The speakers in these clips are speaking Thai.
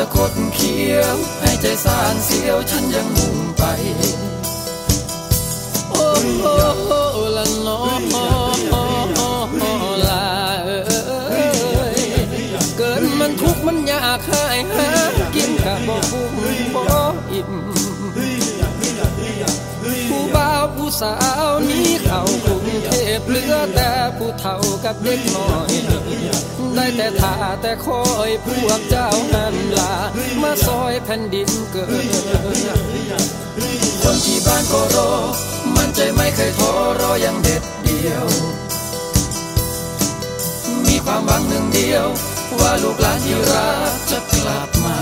จะคดเคียว ให้ใจสานเสียวฉันยังมุ่งไป โอ้โอ้ละน้อลาเอ้ยเกินมันทุกมันยากหายหากินกับบ่คุ้มบ่อิ่ม ผู้สาวนี้เข้ากรุงเทพเหลือแต่ผู้เฒ่ากับเด็กน้อยได้แต่ท่าแต่คอยพวกเจ้านั้นลามาซอยแผ่นดินเกิด คนที่บ้านก็รอ มันใจไม่เคยท้อรออย่างเด็ดเดียว มีความหวังหนึ่งเดียว ว่าลูกหลานที่รักจะกลับมา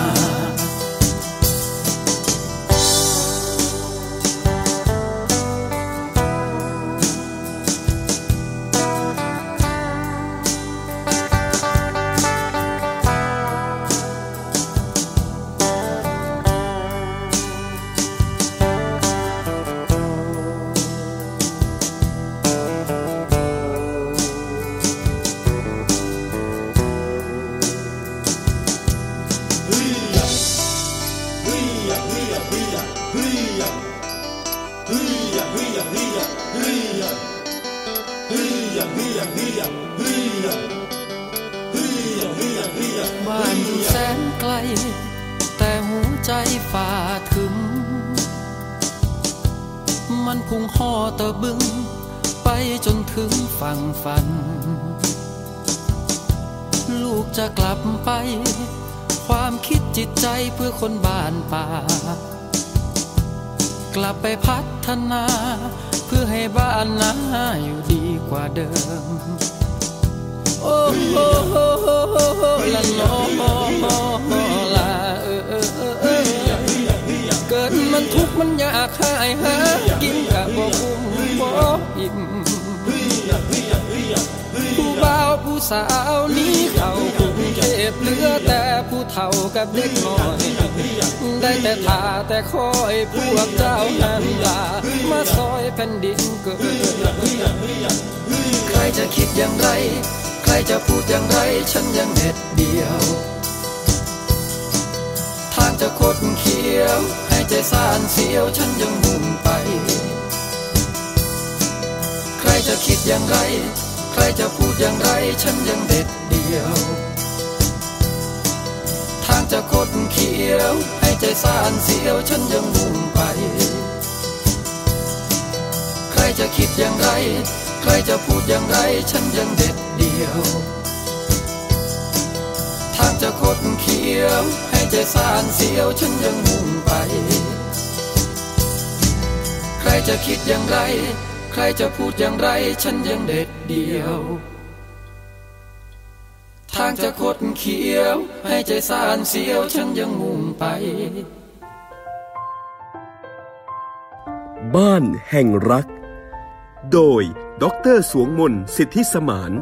ไกล แต่หัวใจฝ่าถึง มันพุ่งห่อตะบึง ไปจนถึงฝั่งฝัน ลูกจะกลับไป ความคิดจิตใจเพื่อคนบ้านป่า กลับไปพัฒนา เพื่อให้บ้านนาอยู่ดีกว่าเดิม มันทุกข์มันยากหายหากินกะบ่คุ้มบ่อิ่มผู้บ่าวผู้สาวนี้เข้ากรุงเทพเหลือแต่ผู้เฒ่ากับเด็กน้อย ได้แต่ท่าแต่คอยพวกเจ้านั้นลามาซอยแผ่นดินเกิดใครจะคิดอย่างไร ใครจะพูดอย่างไรฉันยังเด็ดเดียว ทางจะคดเขียว ให้ใจสานเสียวฉันยังมุ่งไป ใครจะคิดอย่างไร ใครจะพูดอย่างไรฉันยังเด็ดเดียว ทางจะคดเขียว ให้ใจสานเสียวฉันยังมุ่งไป ใครจะคิดอย่างไร ใครจะพูดอย่างไรฉันยังเด็ด ดียวทางจะคดเขียว ให้ใจสานเสียวฉันยังมุ่งไป ใครจะคิดอย่างไร ใครจะพูดอย่างไร ฉันยังเด็ดเดียว ทางจะคดเขียว ให้ใจสานเสียวฉันยังมุ่งไป บ้านแห่งรัก โดยดรสวงมนสิทธิสมาน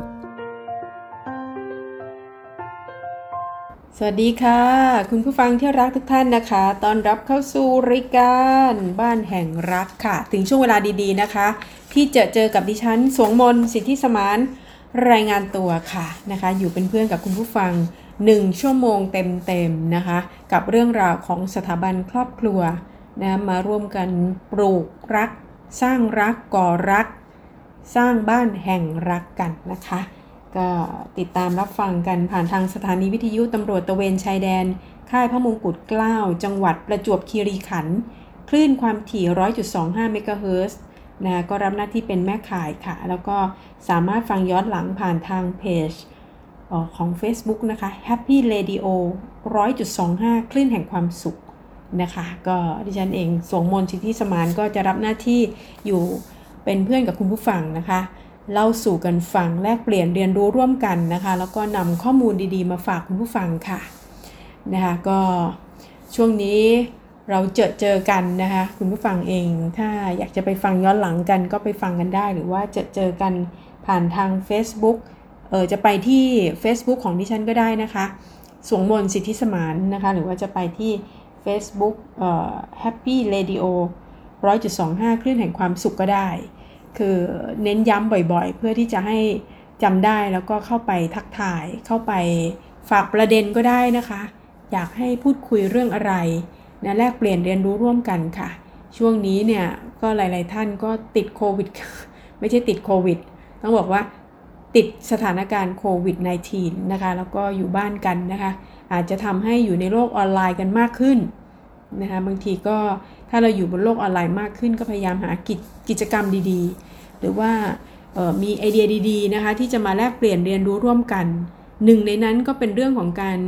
สวัสดีค่ะ คุณผู้ฟังที่รักทุกท่านนะคะตอนรับเข้าสู่รายการบ้านแห่งรักค่ะ ถึงช่วงเวลาดีๆนะคะ ที่จะเจอกับดิฉันสวงมนสิทธิสมานรายงานตัวค่ะนะคะ อยู่เป็นเพื่อนกับคุณผู้ฟัง 1 ชั่วโมงเต็มๆนะคะ กับเรื่องราวของสถาบันครอบครัวนะมาร่วมกันปลูกรัก สร้างรักก่อรัก สร้างบ้านแห่งรักกันนะคะ ก็ติดตามรับฟังกันผ่านทางสถานีวิทยุตำรวจตะเวนชายแดน ค่ายพระมงกุฎเกล้า จังหวัดประจวบคีรีขันธ์คลื่นความถี่100.25เมกะเฮิรตซ์นะก็รับหน้าที่เป็นแม่ข่ายค่ะ แล้วก็สามารถฟังย้อนหลังผ่านทางเพจของ Facebook นะคะ Happy Radio 100.25 คลื่นแห่งความสุขนะคะ ก็ดิฉันเองสวงมนชิทธิสมานก็จะรับหน้าที่อยู่เป็นเพื่อนกับคุณผู้ฟังนะคะ เล่าสู่กันฟังแลกเปลี่ยนเรียนรู้ร่วมกันนะคะ แล้วก็นำข้อมูลดีๆ มาฝากคุณผู้ฟังค่ะนะคะก็ช่วงนี้เราเจอเจอกันนะคะคุณผู้ฟังเอง ถ้าอยากจะไปฟังย้อนหลังกันก็ไปฟังกันได้ หรือว่าเจอเจอกันผ่านทาง Facebook เออจะไปที่ Facebook ของดิฉันก็ได้นะคะสวงมนสิทธิสมานนะคะ หรือว่าจะไปที่ Facebook เอ่อ Happy Radio 100.25 คลื่นแห่งความสุขก็ได้ คือเน้นย้ำบ่อยๆ เพื่อที่จะให้จำได้แล้วก็เข้าไปทักทายเข้าไปฝากประเด็นก็ได้นะคะ อยากให้พูดคุยเรื่องอะไรนะแลกเปลี่ยนเรียนรู้ร่วมกันค่ะ ช่วงนี้เนี่ยก็หลาย ๆ ท่านก็ติดโควิด ไม่ใช่ติดโควิด ต้องบอกว่าติดสถานการณ์โควิด -19 นะคะ แล้วก็อยู่บ้านกันนะคะ อาจจะทำให้อยู่ในโลกออนไลน์กันมากขึ้นนะคะ บางทีก็ ถ้าเราอยู่บนโลกออนไลน์มากขึ้น ก็พยายามหากิจกจกรรมดีๆ หรือว่ามีไอเดียดีๆนะคะที่จะมาแลกเปลี่ยนเรียนรู้ร่วมกัน หนึ่งในนั้นก็เป็นเรื่องของการ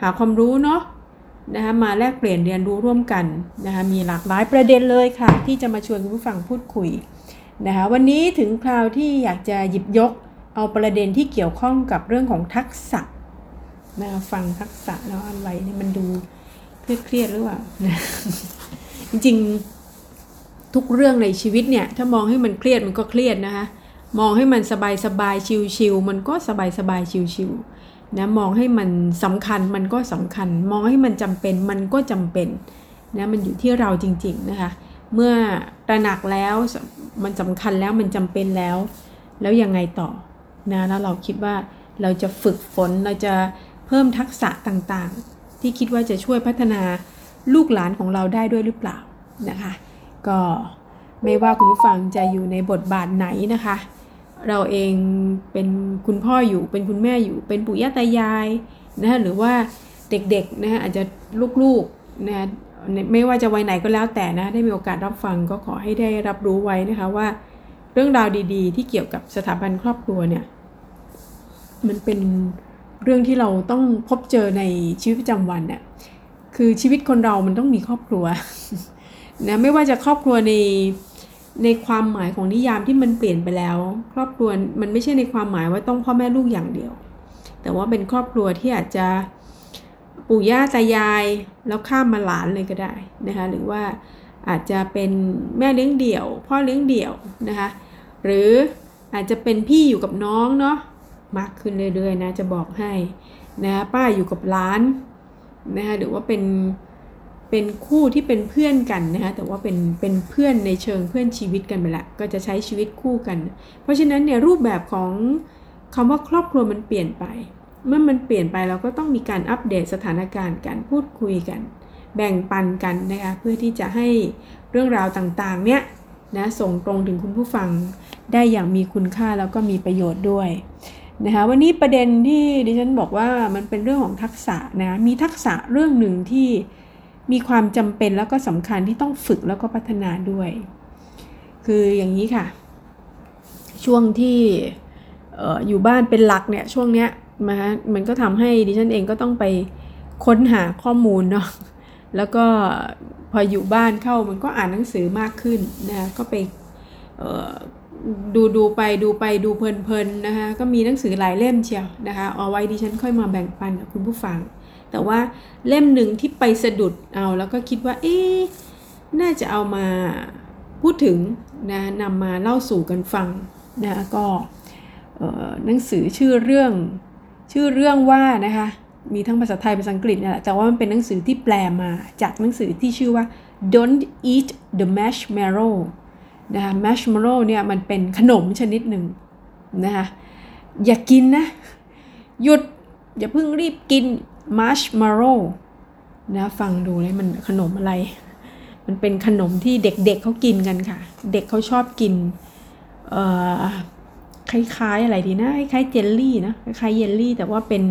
หาความรู้เนาะนะคะมาแลกเปลี่ยนเรียนรู้ร่วมกันนะคะมีหลากหลายประเด็นเลยค่ะ ที่จะมาชวนคุณผู้ฟังพูดคุยนะคะวันนี้ถึงคราวที่อยากจะหยิบยกเอาประเด็นที่เกี่ยวข้องกับเรื่องของทักษะนะะฟังทักษะแล้วอะไรนี่มันดู เครียดหรือเปล่าจริงๆทุกเรื่องในชีวิตเนี่ย ถ้ามองให้มันเครียดมันก็เครียดนะคะ มองให้มันสบายสบายชิวๆมันก็สบายสบายชิวๆนะมองให้มันสำคัญมันก็สำคัญ มองให้มันจำเป็นมันก็จำเป็นนะมันอยู่ที่เราจริง ๆนะคะ เมื่อตระหนักแล้วมันสำคัญแล้วมันจำเป็นแล้ว แล้วยังไงต่อนะแล้วเราคิดว่าเราจะฝึกฝนเราจะเพิ่มทักษะต่างๆ ที่คิดว่าจะช่วยพัฒนาลูกหลานของเราได้ด้วยหรือเปล่านะคะ ก็ไม่ว่าคุณผู้ฟังจะอยู่ในบทบาทไหนนะคะ เราเองเป็นคุณพ่ออยู่เป็นคุณแม่อยู่เป็นปู่ย่าตายายนะหรือว่าเด็กๆนะอาจจะลูกๆนะไม่ว่าจะวัยไหนก็แล้วแต่นะได้มีโอกาสรับฟังก็ขอให้ได้รับรู้ไว้นะคะว่าเรื่องราวดีๆ ที่เกี่ยวกับสถาบันครอบครัวเนี่ยมันเป็น เรื่องที่เราต้องพบเจอในชีวิตประจำวันเนี่ยคือชีวิตคนเรามันต้องมีครอบครัวนะไม่ว่าจะครอบครัวในในความหมายของนิยามที่มันเปลี่ยนไปแล้ว ครอบครัวมันไม่ใช่ในความหมายว่าต้องพ่อแม่ลูกอย่างเดียว แต่ว่าเป็นครอบครัวที่อาจจะปู่ย่าตายายแล้วข้ามมาหลานเลยก็ได้นะคะหรือว่าอาจจะเป็นแม่เลี้ยงเดี่ยว พ่อเลี้ยงเดี่ยวนะคะหรืออาจจะเป็นพี่อยู่กับน้องเนาะ มากขึ้นเรื่อยๆนะจะบอกให้นะป้าอยู่กับหลานนะคะหรือว่าเป็นเป็นคู่ที่เป็นเพื่อนกันนะคะแต่ว่าเป็นเป็นเพื่อนในเชิงเพื่อนชีวิตกันไปละก็จะใช้ชีวิตคู่กัน เพราะฉะนั้นเนี่ยรูปแบบของคำว่าครอบครัวมันเปลี่ยนไป เมื่อมันเปลี่ยนไปเราก็ต้องมีการอัปเดตสถานการณ์กันพูดคุยกัน แบ่งปันกันนะคะเพื่อที่จะให้เรื่องราวต่างๆเนี่ยนะส่งตรงถึงคุณผู้ฟังได้อย่างมีคุณค่าแล้วก็มีประโยชน์ด้วย นะคะวันนี้ประเด็นที่ดิฉันบอกว่ามันเป็นเรื่องของทักษะนะมีทักษะเรื่องหนึ่งที่มีความจำเป็นแล้วก็สำคัญที่ต้องฝึกแล้วก็พัฒนาด้วย คืออย่างนี้ค่ะ ช่วงที่อยู่บ้านเป็นหลักเนี่ยช่วงเนี้ยมามันก็ทำให้ดิฉันเองก็ต้องไปค้นหาข้อมูลเนาะแล้วก็พออยู่บ้านเข้ามันก็อ่านหนังสือมากขึ้นนะก็ไป ดูดูไปดูไปดูเพลินๆนะคะก็มีหนังสือหลายเล่มเชียวนะคะเอาไว้ดิฉันค่อยมาแบ่งปันกับคุณผู้ฟัง แต่ว่าเล่มหนึ่งที่ไปสะดุดเอาแล้วก็คิดว่าเอ๊น่าจะเอามาพูดถึงนะนำมาเล่าสู่กันฟังนะก็หนังสือชื่อเรื่องชื่อเรื่องว่านะคะมีทั้งภาษาไทยภาษาอังกฤษนี่แหละแต่ว่ามันเป็นหนังสือที่แปลมาจากหนังสือที่ชื่อว่า Don't Eat the Marshmallow นะคะ Marshmallow เนี่ยมันเป็นขนมชนิดหนึ่งนะคะอย่ากินนะ หยุดอย่าเพิ่งรีบกิน Marshmallow นะฟังดูเลยมันขนมอะไร มันเป็นขนมที่เด็กๆเเขากินกันค่ะ เด็กเขาชอบกินเอ่อคล้ายๆอะไรดีนะคล้ายเจลลี่นะคล้ายเยลลี่ แต่ว่าเป็น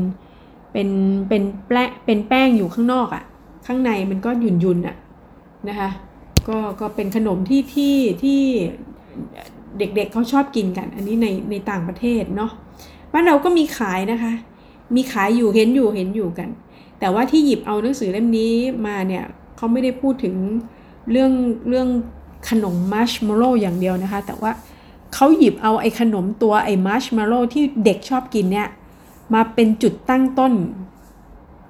เป็นเป็นแป้งเป็นแป้งอยู่ข้างนอกอะ่ะ ข้างในมันก็หยุ่นๆอะ่ะนะคะ ก็ก็เป็นขนมที่ที่ที่เด็กๆเเขาชอบกินกัน อันนี้ในในต่างประเทศเนาะบ้านเราก็มีขายนะคะ มีขายอยู่เห็นอยู่เห็นอยู่กัน แต่ว่าที่หยิบเอาหนังสือเล่มนี้มาเนี่ยเขาไม่ได้พูดถึงเรื่องเรื่องขนมมัชเมลโล่อย่างเดียวนะคะ แต่ว่าเขาหยิบเอาไอ้ขนมตัวไอ้มัชเมลโล่ที่เด็กชอบกินเนี่ยมาเป็นจุดตั้งต้น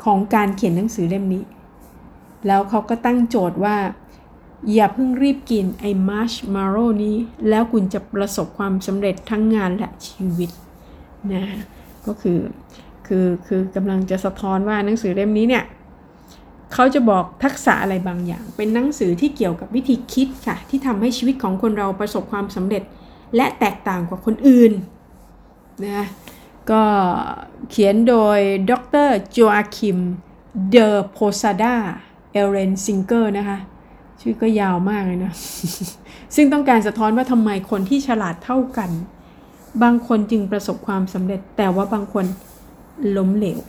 ของการเขียนหนังสือเล่มนี้ แล้วเขาก็ตั้งโจทย์ว่า อย่าเพิ่งรีบกินไอ้มัชเมลโล่นี้ แล้วคุณจะประสบความสำเร็จทั้งงานและชีวิตนะก็คือคือคือกำลังจะสะท้อนว่าหนังสือเล่มนี้เนี่ยเขาจะบอกทักษะอะไรบางอย่าง เป็นหนังสือที่เกี่ยวกับวิธีคิดค่ะ ที่ทำให้ชีวิตของคนเราประสบความสำเร็จ และแตกต่างกว่าคนอื่นนะก็เขียนโดยดร.โจอาคิมเดอโพซาดาเอลเลนซิงเกอร์นะคะ ชื่อก็ยาวมากเลยนะ ซึ่งต้องการสะท้อนว่าทำไมคนที่ฉลาดเท่ากัน บางคนจึงประสบความสำเร็จ แต่ว่าบางคนล้มเหลว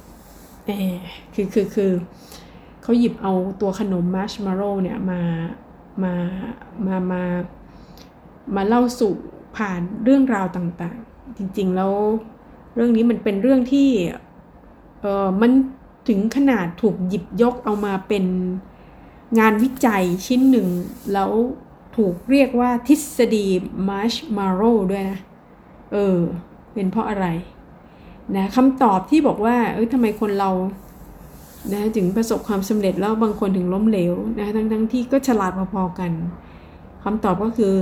เออคือคือคือเขาหยิบเอาตัวขนมมัชมาโร่เนี่ยมามามามามาเล่าสู่ผ่านเรื่องราวต่างๆ จริงๆแล้วเรื่องนี้มันเป็นเรื่องที่เออมันถึงขนาดถูกหยิบยกเอามาเป็น งานวิจัยชิ้นหนึ่ง แล้วถูกเรียกว่าทฤษฎีมัชมาโรด้วยนะ เออ เป็นเพราะอะไรนะคำตอบที่บอกว่า เอ้ยทำไมคนเรานะถึงประสบความสำเร็จแล้วบางคนถึงล้มเหลวนะทั้งทั้งที่ก็ฉลาดพอๆกันคำตอบก็คือ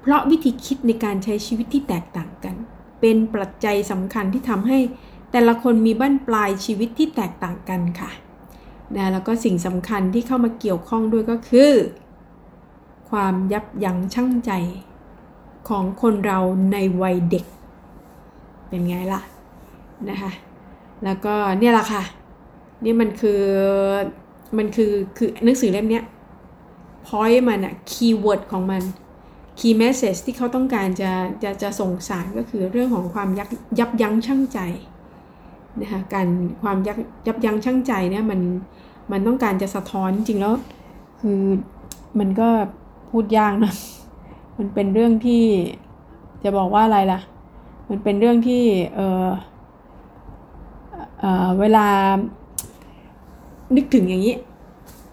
เพราะวิธีคิดในการใช้ชีวิตที่แตกต่างกัน เป็นปัจจัยสำคัญที่ทำให้แต่ละคนมีบั้นปลายชีวิตที่แตกต่างกันค่ะ นะแล้วก็สิ่งสำคัญที่เข้ามาเกี่ยวข้องด้วยก็คือ ความยับยั้งชั่งใจของคนเราในวัยเด็ก เป็นไงล่ะนะคะแล้วก็เนี่ยแหละค่ะนี่มันคือมันคือคือหนังสือเล่มนี้ย point มันอะคีย์เวิร์ดของมัน key message ที่เขาต้องการจะจะจะส่งสารก็คือเรื่องของความยับยับยั้งชั่งใจ นะคะการความยับยับยั้งชั่งใจเนี่ยมันมันต้องการจะสะท้อนจริงแล้ว คือมันก็พูดยากนะมันเป็นเรื่องที่จะบอกว่าอะไรล่ะ มันเป็นเรื่องที่เออเออเวลานึกถึงอย่างนี้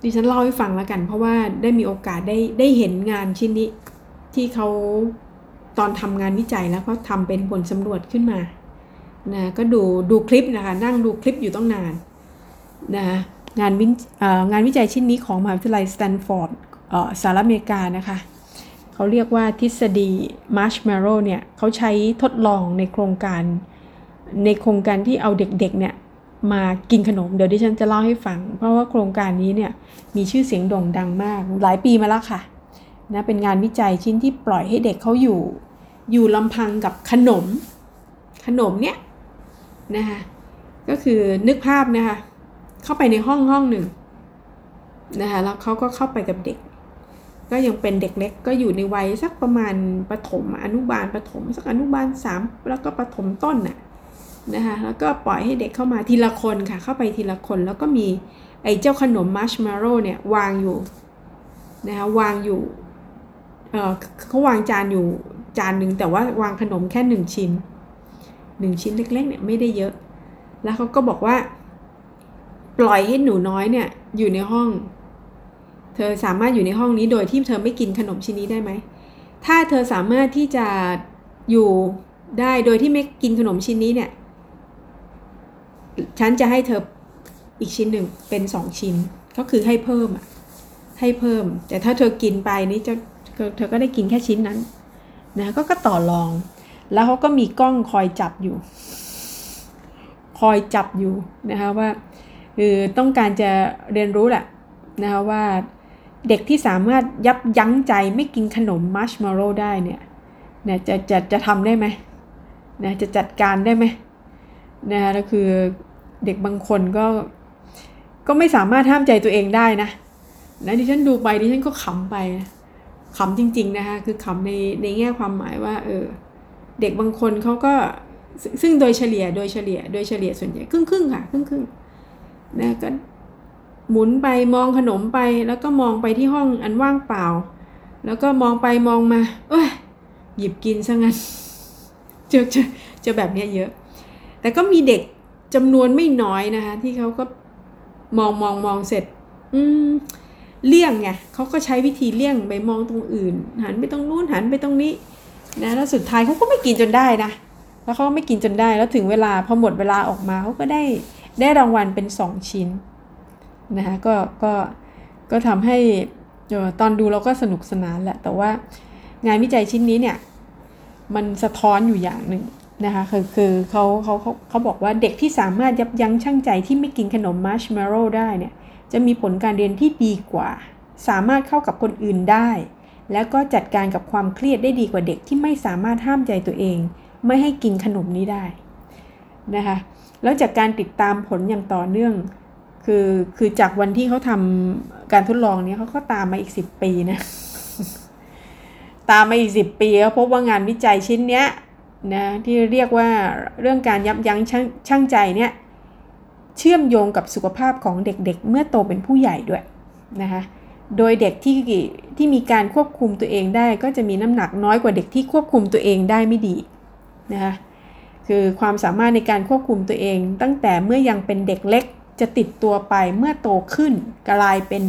ดิฉันเล่าให้ฟังแล้วกัน เพราะว่าได้มีโอกาสได้ได้เห็นงานชิ้นนี้ที่เขาตอนทำงานวิจัยแล้วก็ทำเป็นผลสำรวจขึ้นมา นะก็ดูดูคลิปนะคะนั่งดูคลิปอยู่ตั้งนานนะงานวิงานวิจัยชิ้นนี้ของมหาวิทยาลัยสแตนฟอร์ดสหรัฐอเมริกานะคะเขาเรียกว่าทฤษฎีมาร์ชเม ลโ ล่ เนี่ยเขาใช้ทดลองในโครงการ ในโครงการที่เอาเด็กๆเนี่ยมากินขนมเดี๋ยวดิฉันจะเล่าให้ฟัง เพราะว่าโครงการนี้เนี่ยมีชื่อเสียงโด่งดังมาก หลายปีมาแล้วค่ะนะเป็นงานวิจัยชิ้นที่ปล่อยให้เด็กเขาอยู่ อยู่ลำพังกับขนม ขนมเนี่ย นะคะก็คือนึกภาพนะคะเข้าไปในห้องห้องหนึ่งนะคะแล้วเขาก็เข้าไปกับเด็ก ก็ยังเป็นเด็กเล็กก็อยู่ในวัยสักประมาณประถมอนุบาลประถมสักอนุบาลสามแล้วก็ประถมต้นน่ะนะคะแล้วก็ปล่อยให้เด็กเข้ามาทีละคนค่ะ เข้าไปทีละคนแล้วก็มีไอ้เจ้าขนมมัชมาโร่เนี่ยวางอยู่นะคะวางอยู่เออเขาวางจานอยู่จานหนึ่งแต่ว่าวางขนมแค่หนึ่งชิ้น หนึ่งชิ้นเล็กๆเนี่ยไม่ได้เยอะ แล้วเขาก็บอกว่า ปล่อยให้หนูน้อยเนี่ยอยู่ในห้อง เธอสามารถอยู่ในห้องนี้โดยที่เธอไม่กินขนมชิ้นนี้ได้ไหม ถ้าเธอสามารถที่จะอยู่ได้โดยที่ไม่กินขนมชิ้นนี้เนี่ย ฉันจะให้เธออีกชิ้นหนึ่งเป็นสองชิ้น ก็คือให้เพิ่มอะ ให้เพิ่ม แต่ถ้าเธอกินไปนี่จะเธอก็ได้กินแค่ชิ้นนั้นนะก็ก็ต่อรอง แล้วเขาก็มีกล้องคอยจับอยู่ คอยจับอยู่นะคะว่าคือต้องการจะเรียนรู้แหละนะคะว่าเด็กที่สามารถยับยั้งใจไม่กินขนมมัชมาร์โรได้เนี่ยนะจะจะจะทำได้ไหมนะจะจัดการได้ไหมนะคะแล้วคือเด็กบางคนก็ก็ไม่สามารถห้ามใจตัวเองได้นะนะดิฉันดูไปดิฉันก็ขำไปขำจริง ๆ นะคะคือขำในในแง่ความหมายว่าเออ เด็กบางคนเขาก็ซึ่งโดยเฉลี่ยโดยเฉลี่ย โดยเฉลี่ยส่วนใหญ่ครึ่งครึ่งค่ะครึ่งครึ่งนะก็หมุนไปมองขนมไปแล้วก็มองไปที่ห้องอันว่างเปล่า แล้วก็มองไปมองมาเอ้ยหยิบกินซะงั้นเจอเจอเจอแบบนี้เยอะ แต่ก็มีเด็กจำนวนไม่น้อยนะคะ ที่เขาก็มองมองมองเสร็จ อืมเลี่ยงไงเขาก็ใช้วิธีเลี่ยงไปมองตรงอื่น หันไปตรงนู้นหันไปตรงนี้ นะแล้วสุดท้ายเขาก็ไม่กินจนได้นะแล้วเขาไม่กินจนได้แล้วถึงเวลาพอหมดเวลาออกมาเขาก็ได้ได้รางวัลเป็น 2 ชิ้นนะคะก็ก็ก็ทำให้ตอนดูเราก็สนุกสนานแหละแต่ว่างานวิจัยชิ้นนี้เนี่ยมันสะท้อนอยู่อย่างหนึ่งนะคะคือคือเขาเขาเขาเขาบอกว่าเด็กที่สามารถยับยั้งชั่งใจที่ไม่กินขนมมัชเมลโล่ได้เนี่ยจะมีผลการเรียนที่ดีกว่า สามารถเข้ากับคนอื่นได้ แล้วก็จัดการกับความเครียดได้ดีกว่าเด็กที่ไม่สามารถห้ามใจตัวเอง ไม่ให้กินขนมนี้ได้นะคะแล้วจากการติดตามผลอย่างต่อเนื่อง คือคือจากวันที่เขาทำการทดลองนี้เขาก็ตามมาอีก 10 ปีนะตามมาอีก 10 ปีก็พบว่างานวิจัยชิ้นเนี้ยนะที่เรียกว่าเรื่องการยับยั้งชช่างใจเนี่ยเชื่อมโยงกับสุขภาพของเด็กๆเมื่อโตเป็นผู้ใหญ่ด้วยนะคะ โดยเด็กที่ที่มีการควบคุมตัวเองได้ ก็จะมีน้ำหนักน้อยกว่าเด็กที่ควบคุมตัวเองได้ไม่ดีนะคะคือความสามารถในการควบคุมตัวเอง ตั้งแต่เมื่อยังเป็นเด็กเล็กจะติดตัวไปเมื่อโตขึ้นกลายเป็น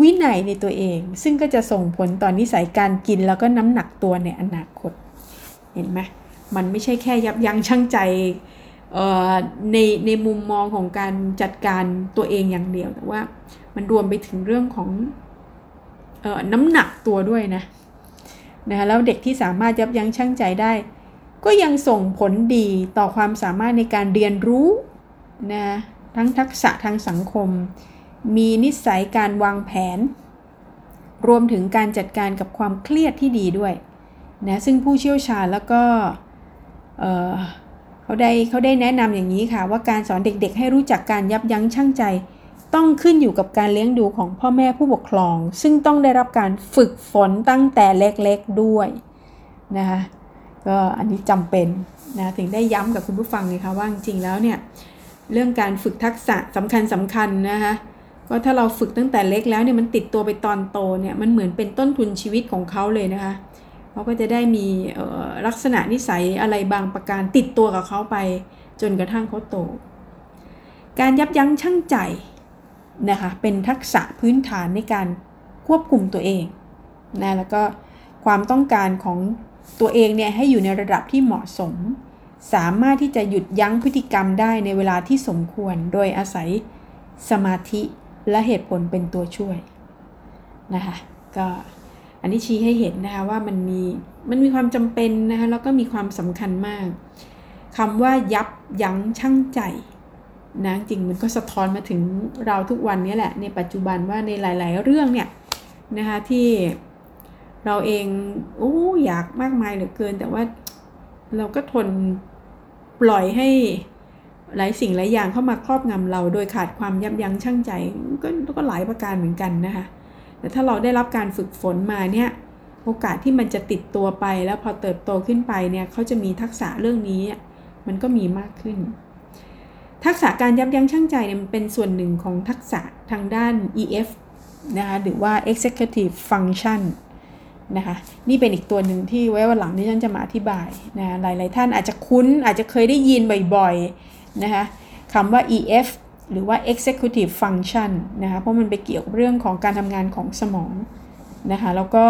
วินัยในตัวเอง ซึ่งก็จะส่งผลต่อนนิสัยการกินแล้วก็น้ำหนักตัวในอนาคต เห็นไหมมันไม่ใช่แค่ยับยั้งชั่งใจในในมุมมองของการจัดการตัวเองอย่างเดียวแต่ว่ามันรวมไปถึงเรื่องของ น้ำหนักตัวด้วยนะนะคะแล้วเด็กที่สามารถยับยั้งชั่งใจได้ ก็ยังส่งผลดีต่อความสามารถในการเรียนรู้นะทั้งทักษะทางสังคม มีนิสัยการวางแผน รวมถึงการจัดการกับความเครียดที่ดีด้วยนะซึ่งผู้เชี่ยวชาญแล้วก็เขาได้เขาได้แนะนำอย่างนี้ค่ะ ว่าการสอนเด็กๆ ให้รู้จักการยับยั้งชั่งใจ ต้องขึ้นอยู่กับการเลี้ยงดูของพ่อแม่ผู้ปกครอง ซึ่งต้องได้รับการฝึกฝนตั้งแต่เล็กๆด้วยนะคะก็อันนี้จำเป็นนะถึงได้ย้ำกับคุณผู้ฟังเลยค่ะว่าจริงๆแล้วเนี่ยเรื่องการฝึกทักษะสำคัญสำคัญนะคะก็ถ้าเราฝึกตั้งแต่เล็กแล้วเนี่ยมันติดตัวไปตอนโตเนี่ยมันเหมือนเป็นต้นทุนชีวิตของเขาเลยนะคะเขาก็จะได้มีลักษณะนิสัยอะไรบางประการติดตัวกับเขาไปจนกระทั่งเขาโต การยับยั้งชั่งใจ นะคะเป็นทักษะพื้นฐานในการควบคุมตัวเองนะแล้วก็ความต้องการของตัวเองเนี่ยให้อยู่ในระดับที่เหมาะสม สามารถที่จะหยุดยั้งพฤติกรรมได้ในเวลาที่สมควร โดยอาศัยสมาธิและเหตุผลเป็นตัวช่วยนะคะก็อันนี้ชี้ให้เห็นนะคะว่ามันมีมันมีความจำเป็นนะคะแล้วก็มีความสำคัญมากคำว่ายับยั้งชั่งใจ นะจริงมันก็สะท้อนมาถึงเราทุกวันนี้แหละ ในปัจจุบันว่าในหลาย ๆ เรื่องเนี่ยนะคะที่เราเองโอ้อยากมากมายเหลือเกิน แต่ว่าเราก็ทนปล่อยให้หลายสิ่งหลายอย่างเข้ามาครอบงำเรา โดยขาดความยับยั้งชั่งใจก็ก็หลายประการเหมือนกันนะคะแต่ถ้าเราได้รับการฝึกฝนมาเนี่ยโอกาสที่มันจะติดตัวไปแล้วพอเติบโตขึ้นไปเนี่ยเขาจะมีทักษะเรื่องนี้มันก็มีมากขึ้น ทักษะการยับยั้งชั่งใจเนี่ยมันเป็นส่วนหนึ่งของทักษะทางด้าน EF นะคะหรือว่า Executive Function นะคะนี่เป็นอีกตัวหนึ่งที่ไว้วันหลังที่ฉันจะมาอธิบายนะหลาย ๆ ท่านอาจจะคุ้นอาจจะเคยได้ยินบ่อย ๆ นะคะคำว่า EF หรือว่า executive function นะคะเพราะมันไปเกี่ยวกับเรื่องของการทำงานของสมองนะคะแล้วก็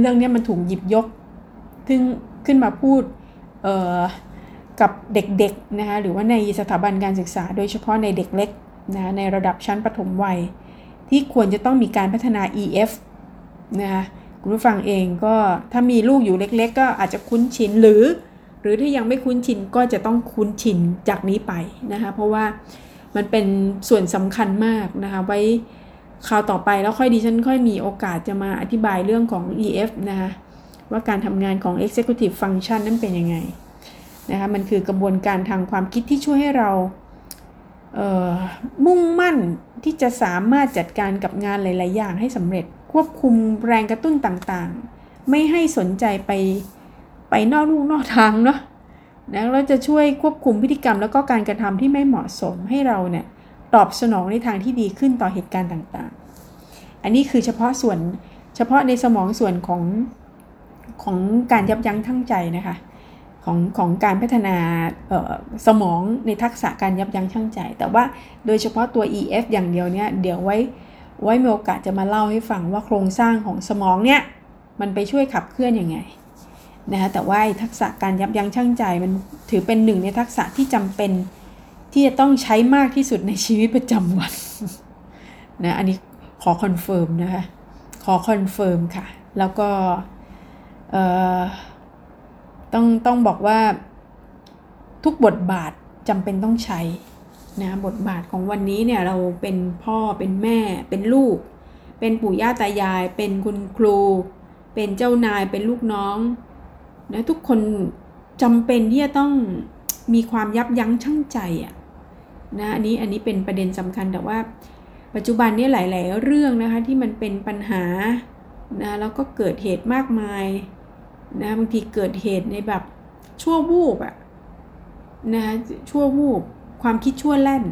เรื่องนี้มันถูกหยิบยกขึ้นขึ้นมาพูด กับเด็กๆนะคะหรือว่าในสถาบันการศึกษา โดยเฉพาะในเด็กเล็กนะในระดับชั้นประถมวัย ที่ควรจะต้องมีการพัฒนา EF นะคะคุณผู้ฟังเองก็ถ้ามีลูกอยู่เล็ก ๆ ก็อาจจะคุ้นชินหรือ หรือถ้ายังไม่คุ้นชินก็จะต้องคุ้นชินจากนี้ไปนะคะเพราะว่ามันเป็นส่วนสำคัญมากนะคะไว้คราวต่อไปแล้วค่อยดิฉันค่อยมีโอกาสจะมาอธิบายเรื่องของ EF นะคะว่าการทำงานของ Executive Function นั้นเป็นยังไง นะคะมันคือกระบวนการทางความคิดที่ช่วยให้เราเมุ่งมั่นที่จะสามารถจัดการกับงานหลาย ๆ อย่างให้สำเร็จ ควบคุมแรงกระตุ้นต่าง ๆ ไม่ให้สนใจไปไปนอกลูกนอกทางเนาะนะเราจะช่วยควบคุมพฤติกรรมแล้วก็การกระทำที่ไม่เหมาะสมให้เราเนี่ยตอบสนองในทางที่ดีขึ้นต่อเหตุการณ์ต่างๆ อันนี้คือเฉพาะส่วนเฉพาะในสมองส่วนของของการยับยั้งทั้งใจนะคะ ของของการพัฒนาสมองในทักษะการยับยั้งชั่งใจ แต่ว่าโดยเฉพาะตัว EF อย่างเดียวเนี่ยเดี๋ยวไว้ไว้มีโอกาสจะมาเล่าให้ฟังว่าโครงสร้างของสมองเนี่ยมันไปช่วยขับเคลื่อนอยังไงนะคะแต่ว่าทักษะการยับยั้งชั่งใจมันถือเป็นหนึ่งในทักษะที่จำเป็นที่จะต้องใช้มากที่สุดในชีวิตประจำวันนะอันนี้ขอ confirm นะคะขอ confirm ค่ะ แล้วก็เอ่อ ต้องต้องบอกว่าทุกบทบาทจำเป็นต้องใช้นะบทบาทของวันนี้เนี่ยเราเป็นพ่อเป็นแม่ เป็นลูก เป็นปู่ย่าตายาย เป็นคุณครู เป็นเจ้านายเป็นลูกน้องนะทุกคนจำเป็นที่จะต้องมีความยับยั้งชั่งใจอะนะอันนี้อันนี้เป็นประเด็นสำคัญแต่ว่า ปัจจุบันนี้หลาย ๆ เรื่องนะคะที่มันเป็นปัญหานะแล้วก็เกิดเหตุมากมาย นะบางทีเกิดเหตุในแบบชั่ววูบอะนะชั่ววูบความคิดชั่วแล่น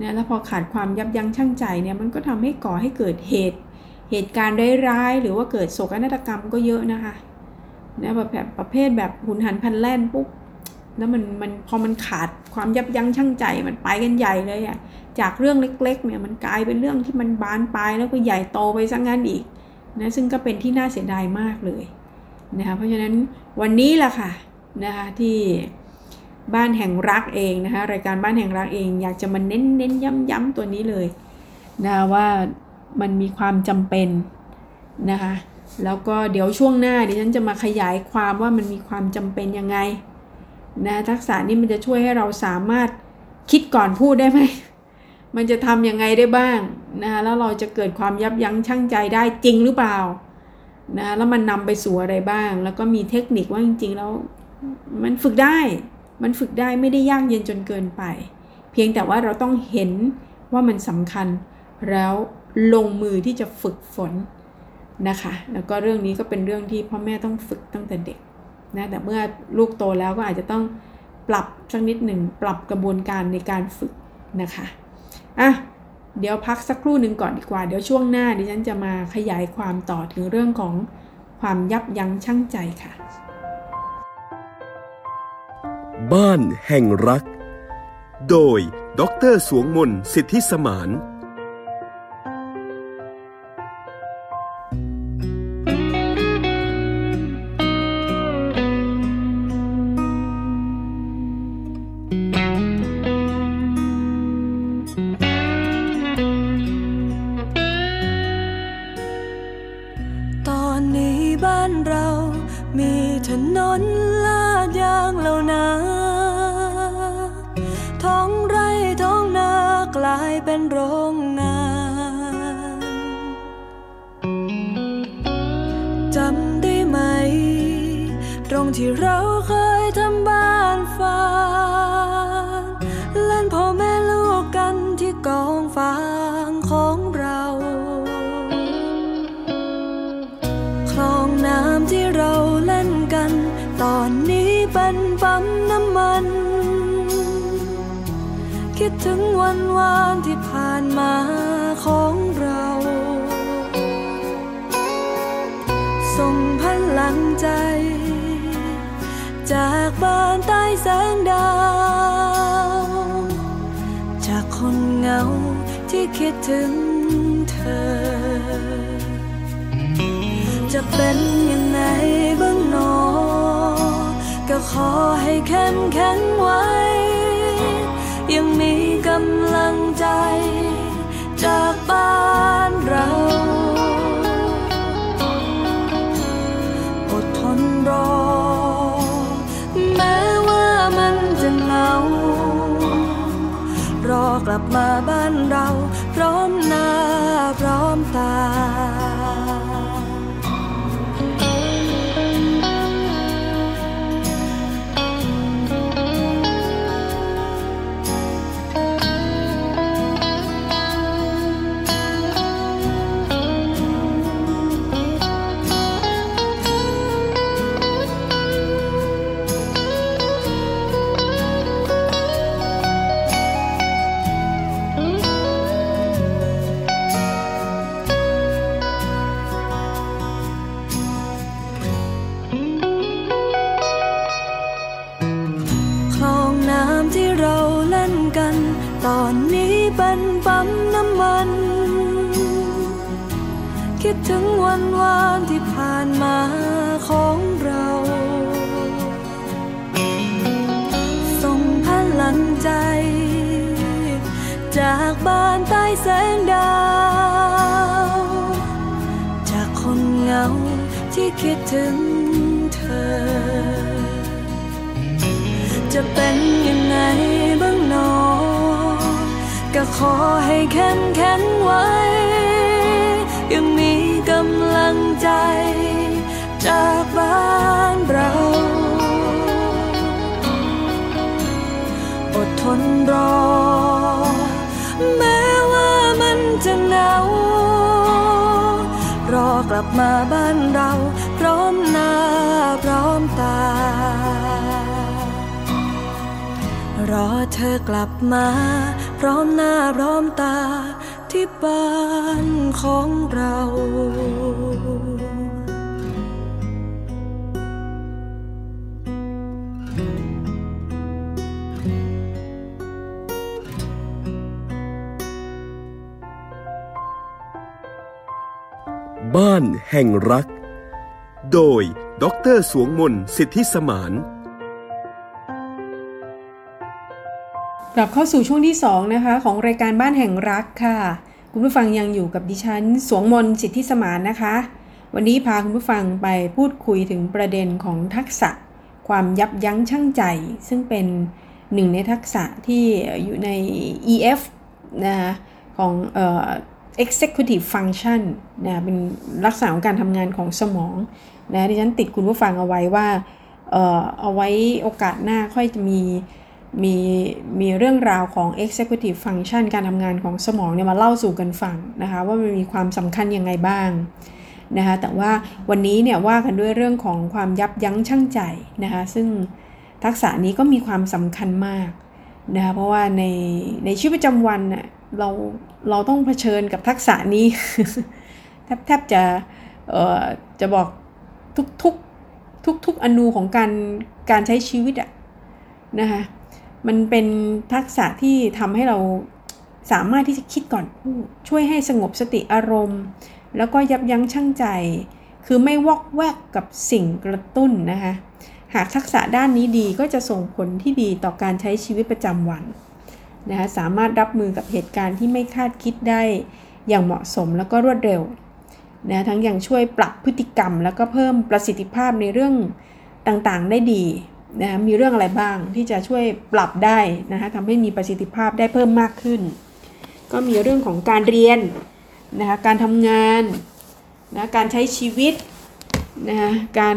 นะแล้วพอขาดความยับยั้งชั่งใจเนี่ยมันก็ทำให้ก่อให้เกิดเหตุ เหตุการณ์ร้ายๆหรือว่าเกิดโศกนาฏกรรมก็เยอะนะคะนะแบบแบบประเภทแบบหุนหันพันแล่นปุ๊บแล้วมันมันพอมันขาดความยับยั้งชั่งใจมันไปกันใหญ่เลยอะจากเรื่องเล็ก ๆ เนี่ยมันกลายเป็นเรื่องที่มันบานปลายแล้วก็ใหญ่โตไปซะงั้นอีกนะซึ่งก็เป็นที่น่าเสียดายมากเลย นะคะเพราะฉะนั้นวันนี้แหละค่ะนะคะที่บ้านแห่งรักเองนะคะรายการบ้านแห่งรักเอง อยากจะมาเน้นเน้นย้ำย้ำตัวนี้เลยนะว่ามันมีความจำเป็นนะคะแล้วก็เดี๋ยวช่วงหน้าดิฉันจะมาขยายความว่ามันมีความจำเป็นยังไงนะทักษะนี้มันจะช่วยให้เราสามารถคิดก่อนพูดได้ไหมมันจะทำยังไงได้บ้างนะคะแล้วเราจะเกิดความยับยั้งชั่งใจได้จริงหรือเปล่า นะแล้วมันนำไปสู่อะไรบ้าง แล้วก็มีเทคนิคว่าจริง ๆ แล้วมันฝึกได้ มันฝึกได้ไม่ได้ยากเย็นจนเกินไป เพียงแต่ว่าเราต้องเห็นว่ามันสำคัญ แล้วลงมือที่จะฝึกฝนนะคะ แล้วก็เรื่องนี้ก็เป็นเรื่องที่พ่อแม่ต้องฝึกตั้งแต่เด็กนะแต่เมื่อลูกโตแล้วก็อาจจะต้องปรับสักนิดหนึ่งปรับกระบวนการในการฝึกนะคะอะ เดี๋ยวพักสักครู่หนึ่งก่อนดีกว่า เดี๋ยวช่วงหน้าดิฉันจะมาขยายความต่อถึงเรื่องของความยับยั้งชั่งใจค่ะ บ้านแห่งรัก โดยดรสวงมนสิทธิสมาน จากบ้านใต้แสงดาว จากคนเหงาที่คิดถึงเธอ จะเป็นยังไงบ้างหนอ ก็ขอให้แข็งแข็งไว้ ยังมีกำลังใจ จากบ้านเรา ลับมาบ้านเรา พร้อมหน้าพร้อมตา ถึงวันวานที่ผ่านมาของเราส่งพลังใจ จากบ้านใต้แสงดาว จากคนเหงาที่คิดถึงเธอ จะเป็นยังไงบ้างหนอก็ขอให้เข้มแข็งไว้ยังมีกำลั งใจจากบ้านเรา อดทนรอ แม้ว่ามันจะหนาวรอกลับมาบ้านเรา พร้อมหน้าพร้อมตา รอเธอกลับมา พร้อมหน้าพร้อมตา ที่บ้านของเราบ้านแห่งรัก โดย ดร สวงมน สิทธิสมาน กลับเข้าสู่ช่วงที่ 2 นะคะ ของรายการบ้านแห่งรักค่ะ คุณผู้ฟังยังอยู่กับดิฉัน สวงมนสิทธิสมานนะคะ วันนี้พาคุณผู้ฟังไปพูดคุยถึงประเด็นของทักษะ ความยับยั้งชั่งใจ ซึ่งเป็นหนึ่งในทักษะที่อยู่ใน EF นะคะของเอ่อ executive function นะเป็นลักษณะของการทำงานของสมองนะดิฉันติดคุณผู้ฟังเอาไว้ว่าเอ่อเอาไว้โอกาสหน้าค่อยจะมี มีมีเรื่องราวของ executive function การทำงานของสมองเนี่ยมาเล่าสู่กันฟังนะคะว่ามันมีความสำคัญยังไงบ้างนะคะแต่ว่าวันนี้เนี่ยว่ากันด้วยเรื่องของความยับยั้งชั่งใจนะคะซึ่งทักษะนี้ก็มีความสำคัญมากนะคะเพราะว่าในในชีวิตประจำวันน่ะเราเราต้องเผชิญกับทักษะนี้ แทบแทบจะเอ่อจะบอกทุกทุกทุกทุกอนูของการการใช้ชีวิตอะนะคะ มันเป็นทักษะที่ทำให้เราสามารถที่จะคิดก่อนพูด ช่วยให้สงบสติอารมณ์ แล้วก็ยับยั้งชั่งใจ คือไม่วอกแวกกับสิ่งกระตุ้นนะคะ หากทักษะด้านนี้ดีก็จะส่งผลที่ดีต่อการใช้ชีวิตประจำวันนะคะสามารถรับมือกับเหตุการณ์ที่ไม่คาดคิดได้อย่างเหมาะสมแล้วก็รวดเร็วนะทั้งยังช่วยปรับพฤติกรรม แล้วก็เพิ่มประสิทธิภาพในเรื่องต่างๆ ได้ดี นะมีเรื่องอะไรบ้างที่จะช่วยปรับได้นะคะทำให้มีประสิทธิภาพได้เพิ่มมากขึ้น ก็มีเรื่องของการเรียนนะคะการทำงานนะการใช้ชีวิตนะคะการ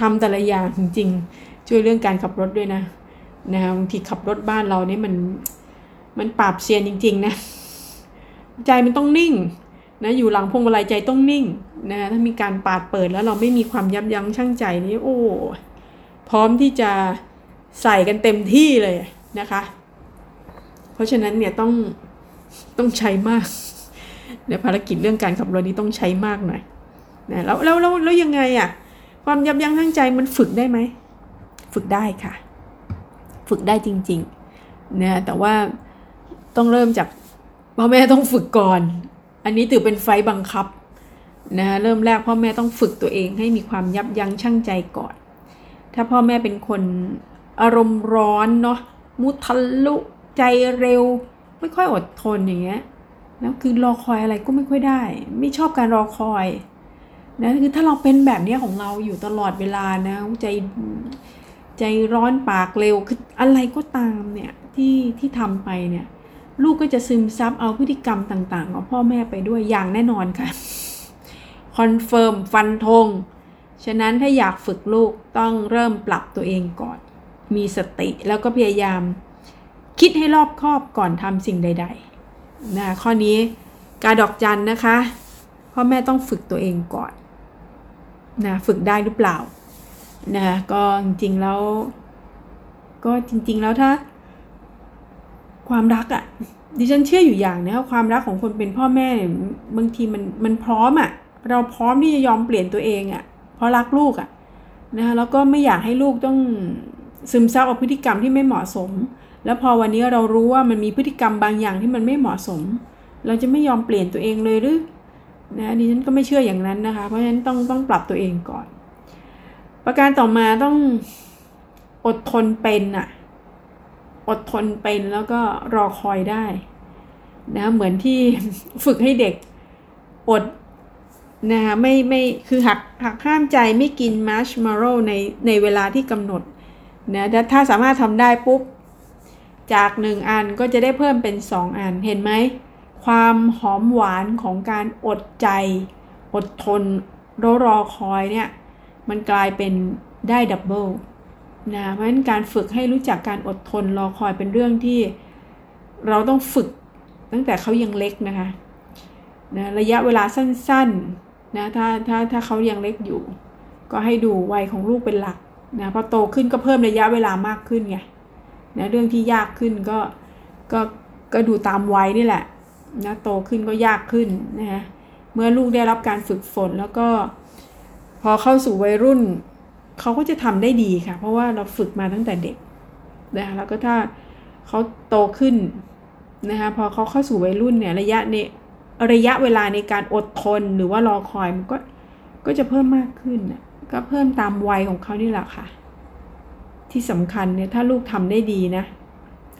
ทำแต่ละอย่างจริงๆ ช่วยเรื่องการขับรถด้วยนะนะคะบางทีขับรถบ้านเรานี่มันมันปราบเซียนจริง ๆ นะ ใจมันต้องนิ่งนะอยู่หลังพวงมาลัยใจต้องนิ่งนะถ้ามีการปาดเปิดแล้วเราไม่มีความยับยั้งชั่งใจนี่โอ้ พร้อมที่จะใส่กันเต็มที่เลยนะคะ เพราะฉะนั้นเนี่ยต้องต้องใช้มากในภารกิจเรื่องการขับรถนี้ต้องใช้มากหน่อยนะแล้วแล้วแล้วแล้วยังไงอะ่ะความยับยั้งชั่งใจมันฝึกได้ไหม ฝึกได้ค่ะ ฝึกได้จริงๆนะแต่ว่าต้องเริ่มจากพ่อแม่ต้องฝึกก่อน อันนี้ถือเป็นไฟบังคับนะเริ่มแรกพ่อแม่ต้องฝึกตัวเองให้มีความยับยั้งชั่งใจก่อน ถ้าพ่อแม่เป็นคนอารมณ์ร้อนเนาะมุทะลุใจเร็ว ไม่ค่อยอดทนอย่างเงี้ยแล้วคือรอคอยอะไรก็ไม่ค่อยได้ ไม่ชอบการรอคอยนะคือถ้าเราเป็นแบบนี้ของเราอยู่ตลอดเวลานะใจใจร้อนปากเร็วคืออะไรก็ตามเนี่ยที่ที่ทำไปเนี่ยลูกก็จะซึมซับเอาพฤติกรรมต่าง ๆ ของพ่อแม่ไปด้วยอย่างแน่นอนค่ะ confirm ฟันธง ฉะนั้นถ้าอยากฝึกลูกต้องเริ่มปรับตัวเองก่อน มีสติแล้วก็พยายาม คิดให้รอบคอบก่อนทำสิ่งใดๆนะข้อนี้กาดอกจันนะคะพ่อแม่ต้องฝึกตัวเองก่อนนะฝึกได้หรือเปล่านะก็จริงๆแล้ว ก็จริง ๆ แล้วถ้า ความรักอะ่ะ ดิฉันเชื่ออยู่อย่างนะความรักของคนเป็นพ่อแม่เนี่ยบางทีมันมันพร้อมอะ่ะ เราพร้อมที่จะยอมเปลี่ยนตัวเองอะ่ะ เพราะรักลูกอะ่ะนะคะแล้วก็ไม่อยากให้ลูกต้องซึมซับเอาพฤติกรรมที่ไม่เหมาะสม แล้วพอวันนี้เรารู้ว่ามันมีพฤติกรรมบางอย่างที่มันไม่เหมาะสม เราจะไม่ยอมเปลี่ยนตัวเองเลยหรือนะดิฉันก็ไม่เชื่ออย่างนั้นนะคะ เพราะฉะนั้นต้องต้องปรับตัวเองก่อน ประการต่อมาต้องอดทนเป็นอะอดทนเป็นแล้วก็รอคอยได้นะเหมือนที่ฝึกให้เด็กอด นะคะไม่ไม่คือหักหักห้ามใจไม่กินมาร์ชมาร์โรในในเวลาที่กำหนดนะถ้าสามารถทำได้ปุ๊บ จากหนึ่งอันก็จะได้เพิ่มเป็นสองอันเห็นไหม ความหอมหวานของการอดใจ อดทนรอรอคอยเนี่ย มันกลายเป็นได้ double นะเพราะฉะนั้นการฝึกให้รู้จักการอดทนรอคอยเป็นเรื่องที่เราต้องฝึกตั้งแต่เขายังเล็กนะคะนะระยะเวลาสั้นๆ นะถ้าถ้าถ้าเขายังเล็กอยู่ ก็ให้ดูวัยของลูกเป็นหลักนะพอโตขึ้นก็เพิ่มระยะเวลามากขึ้นไงนะเรื่องที่ยากขึ้นก็ก็ก็ดูตามวัยนี่แหละนะโตขึ้นก็ยากขึ้นนะฮะเมื่อลูกได้รับการฝึกฝนแล้วก็ พอเข้าสู่วัยรุ่น เขาก็จะทำได้ดีค่ะ เพราะว่าเราฝึกมาตั้งแต่เด็กนะแล้วก็ถ้าเขาโตขึ้นนะคะพอเขาเข้าสู่วัยรุ่นเนี่ยระยะใน ระยะเวลาในการอดทนหรือว่ารอคอยมันก็ก็จะเพิ่มมากขึ้นก็เพิ่มตามวัยของเขานี่แหละค่ะ ที่สำคัญเนี่ยถ้าลูกทำได้ดีนะ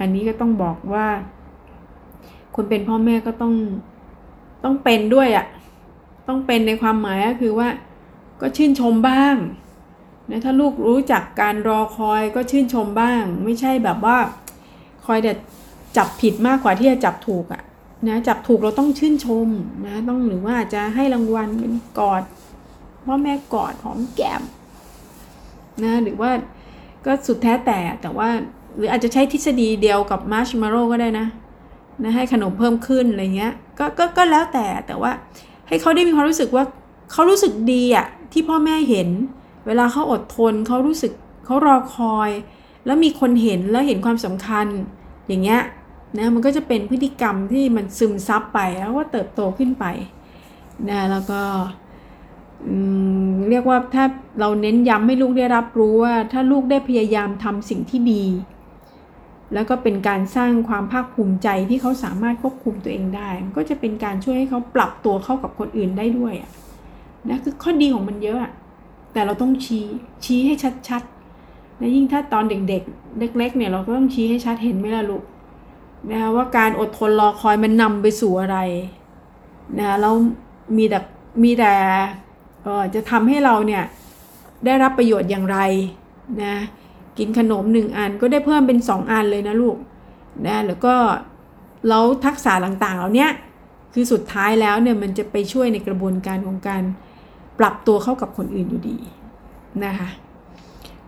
อันนี้ก็ต้องบอกว่า คนเป็นพ่อแม่ก็ต้องต้องเป็นด้วยอะ่ะต้องเป็นในความหมายก็คือว่า ก็ชื่นชมบ้างนะถ้าลูกรู้จักการรอคอยก็ชื่นชมบ้าง ไม่ใช่แบบว่า คอยแต่จับผิดมากกว่าที่จะจับถูกอะ นะจับถูกเราต้องชื่นชมนะต้องหรือว่าอาจจะให้รางวัลเป็นกอดพ่อแม่กอดหอมแก้มนะหรือว่าก็สุดแท้แต่แต่ว่าหรืออาจจะใช้ทฤษฎีเดียวกับมาร์ชมาร์โรก็ได้นะนะให้ขนมเพิ่มขึ้นอะไรเงี้ยก็ก็ก็แล้วแต่แต่ว่าให้เขาได้มีความรู้สึกว่าเขารู้สึกดีอะที่พ่อแม่เห็น เวลาเขาอดทนเขารู้สึกเขารอคอย แล้วมีคนเห็นแล้วเห็นความสำคัญอย่างเงี้ย นะมันก็จะเป็นพฤติกรรมที่มันซึมซับไปแล้วก็เติบโตขึ้นไปนะแล้วก็เรียกว่าถ้าเราเน้นย้ำให้ลูกได้รับรู้ว่า ถ้าลูกได้พยายามทำสิ่งที่ดี แล้วก็เป็นการสร้างความภาคภูมิใจที่เขาสามารถควบคุมตัวเองได้ ก็จะเป็นการช่วยให้เขาปรับตัวเข้ากับคนอื่นได้ด้วยนะคือข้อดีของมันเยอะแต่เราต้องชี้ชี้ให้ชัดๆนะยิ่งถ้าตอนเด็กๆ เล็ก ๆ เนี่ยเราก็ต้องชี้ให้ชัดเห็นไหมล่ะลูก นะว่าการอดทนรอคอยมันนำไปสู่อะไรนะแล้วมีแต่มีแต่เออจะทำให้เราเนี่ยได้รับประโยชน์อย่างไรนะกินขนมหนึ่งอันก็ได้เพิ่มเป็นสองอันเลยนะลูกนะแล้วก็แล้วทักษะต่างๆเหล่านี้คือสุดท้ายแล้วเนี่ยมันจะไปช่วยในกระบวนการของการปรับตัวเข้ากับคนอื่นอยู่ดีนะคะ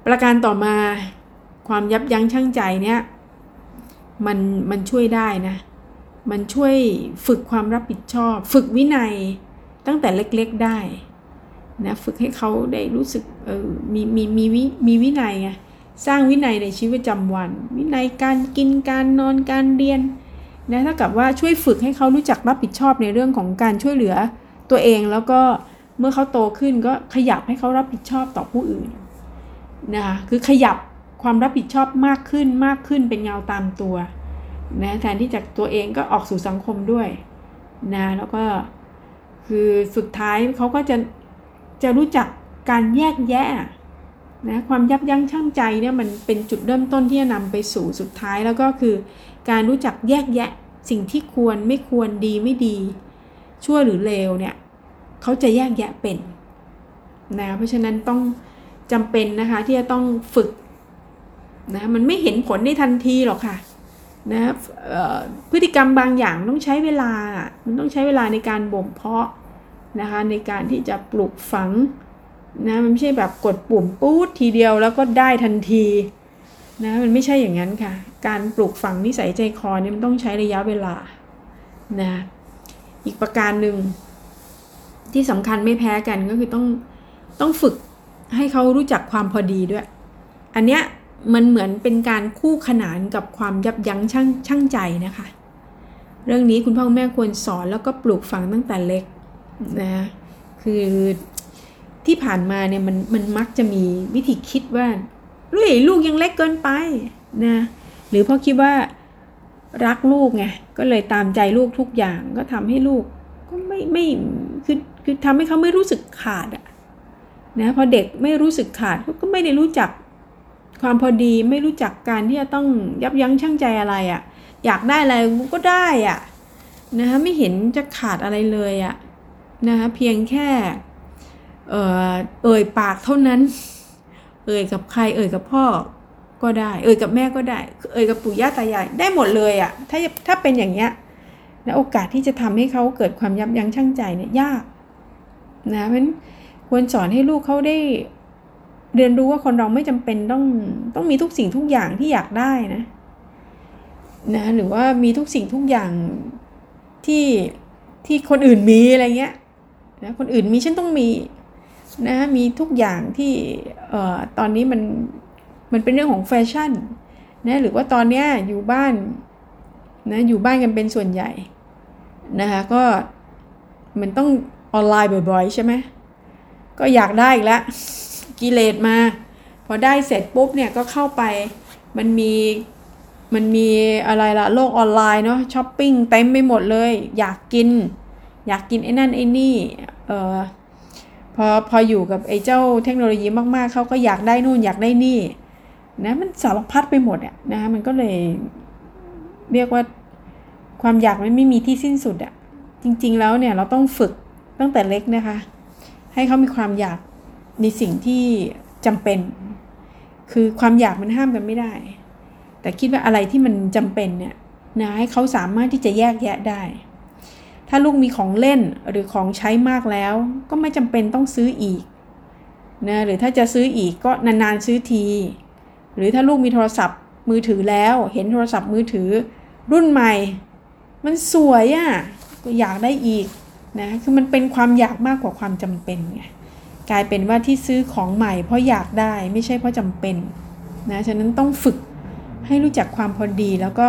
ประการต่อมาความยับยั้งชั่งใจเนี่ย มันมันช่วยได้นะ มันช่วยฝึกความรับผิดชอบ ฝึกวินัยตั้งแต่เล็กๆได้นะฝึกให้เขาได้รู้สึกเออมีมีมีวิมีวินัยไงสร้างวินัยในชีวิตประจำวัน วินัยการกินการนอนการเรียนนะถ้ากับว่าช่วยฝึกให้เขารู้จักรับผิดชอบในเรื่องของการช่วยเหลือตัวเองแล้วก็เมื่อเขาโตขึ้นก็ขยับให้เขารับผิดชอบต่อผู้อื่นนะคะคือขยับ ความรับผิดชอบมากขึ้นมากขึ้นเป็นเงาตามตัวนะแทนที่จากตัวเองก็ออกสู่สังคมด้วยนะแล้วก็คือสุดท้ายเขาก็จะจะรู้จักการแยกแยะนะความยับยั้งชั่งใจเนี่ยมันเป็นจุดเริ่มต้นที่จะนำไปสู่สุดท้ายแล้วก็คือ การรู้จักแยกแยะสิ่งที่ควรไม่ควรดีไม่ดี ชั่วหรือเลวเนี่ยเขาจะแยกแยะเป็นนะเพราะฉะนั้นต้องจำเป็นนะคะที่จะต้องฝึก นะมันไม่เห็นผลได้ทันทีหรอกค่ะนะพฤติกรรมบางอย่างต้องใช้เวลา มันต้องใช้เวลาในการบ่มเพาะนะคะในการที่จะปลูกฝังนะมันไม่ใช่แบบกดปุ่มปุ๊ดทีเดียวแล้วก็ได้ทันทีนะมันไม่ใช่อย่างนั้นค่ะ การปลูกฝังนิสัยใจคอเนี่ยมันต้องใช้ระยะเวลานะอีกประการหนึ่งที่สำคัญไม่แพ้กันก็คือต้องต้องฝึกให้เขารู้จักความพอดีด้วย อันเนี้ย มันเหมือนเป็นการคู่ขนานกับความยับยั้งชั่งชั่งใจนะคะ เรื่องนี้คุณพ่อคุณแม่ควรสอนแล้วก็ปลูกฝังตั้งแต่เล็กนะคือที่ผ่านมาเนี่ยมันมันมักจะมีวิธีคิดว่าลุยลูกยังเล็กเกินไปนะหรือพราะคิดว่ารักลูกไงก็เลยตามใจลูกทุกอย่างก็ทำให้ลูกก็ไม่ไม่คือคือทำให้เขาไม่รู้สึกขาดอะนะพอเด็กไม่รู้สึกขาดก็ไม่ได้รู้จัก ความพอดีไม่รู้จักการที่จะต้องยับยั้งชั่งใจอะไรอะ่ะ อยากได้อะไรก็ได้อะ่ะนะคะไม่เห็นจะขาดอะไรเลยอะ่ะนะคะเพียงแค่เอ่อเอ่ยปากเท่านั้น เอ่ยกับใคร เอ่ยกับพ่อก็ได้ เอ่ยกับแม่ก็ได้ เอ่ยกับปู่ย่าตายายได้หมดเลยอะ่ะถ้าถ้าเป็นอย่างเงี้ยนะโอกาสที่จะทำให้เขาเกิดความยับยั้งชั่งใจเนี่ยยากนะเพราะฉะนั้นควรสอนให้ลูกเขาได้ เรียนรู้ว่าคนเราไม่จำเป็นต้องต้องมีทุกสิ่งทุกอย่างที่อยากได้นะนะหรือว่ามีทุกสิ่งทุกอย่างที่ที่คนอื่นมีอะไรเงี้ยนะคนอื่นมีฉันต้องมีนะมีทุกอย่างที่เอ่อตอนนี้มันมันเป็นเรื่องของแฟชั่นนะหรือว่าตอนเนี้ยอยู่บ้านนะอยู่บ้านกันเป็นส่วนใหญ่นะคะก็มันต้องออนไลน์บ่อยๆใช่ไหมก็อยากได้อีกแล้ว กิเลสมา พอได้เสร็จปุ๊บเนี่ยก็เข้าไปมันมีมันมีอะไรละโลกออนไลน์เนาะช้อปปิ้งเต็มไปหมดเลย อยากกิน อยากกินไอ้นั่นไอ้นี่เออพอพออยู่กับไอ้เจ้าเทคโนโลยีมากๆเขาก็อยากได้นู่นอยากได้นี่นะมันสารพัดไปหมดอะนะมันก็เลยเรียกว่าความอยากมันไม่มีที่สิ้นสุดอะจริงๆแล้วเนี่ยเราต้องฝึกตั้งแต่เล็กนะคะ ให้เขามีความอยาก ในสิ่งที่จำเป็น คือความอยากมันห้ามกันไม่ได้ แต่คิดว่าอะไรที่มันจำเป็นเนี่ยนะให้เขาสามารถที่จะแยกแยะได้ ถ้าลูกมีของเล่นหรือของใช้มากแล้ว ก็ไม่จำเป็นต้องซื้ออีกนะหรือถ้าจะซื้ออีกก็นานๆซื้อที หรือถ้าลูกมีโทรศัพท์มือถือแล้ว เห็นโทรศัพท์มือถือ รุ่นใหม่ มันสวยอะ่ะก็อยากได้อีกนะคือมันเป็นความอยากมากกว่าความจำเป็นไง กลายเป็นว่าที่ซื้อของใหม่เพราะอยากได้ไม่ใช่เพราะจำเป็นนะฉะนั้นต้องฝึกให้รู้จักความพอดีแล้วก็